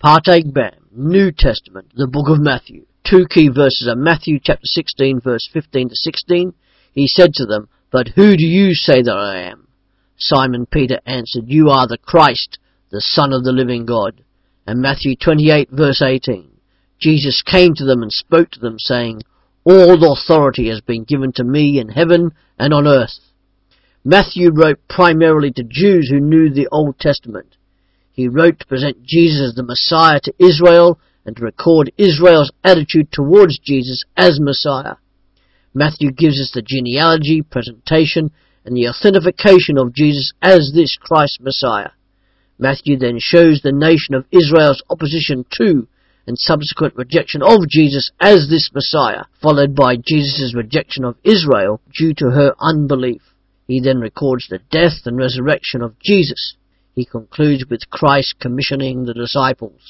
Partake Bam, New Testament, the book of Matthew. Two key verses are Matthew chapter 16 verse 15 to 16. He said to them, But who do you say that I am? Simon Peter answered, You are the Christ, the Son of the living God. And Matthew 28 verse 18. Jesus came to them and spoke to them saying, All authority has been given to me in heaven and on earth. Matthew wrote primarily to Jews who knew the Old Testament. He wrote to present Jesus as the Messiah to Israel and to record Israel's attitude towards Jesus as Messiah. Matthew gives us the genealogy, presentation, and the authentication of Jesus as this Christ Messiah. Matthew then shows the nation of Israel's opposition to and subsequent rejection of Jesus as this Messiah, followed by Jesus' rejection of Israel due to her unbelief. He then records the death and resurrection of Jesus. He concludes with Christ commissioning the disciples.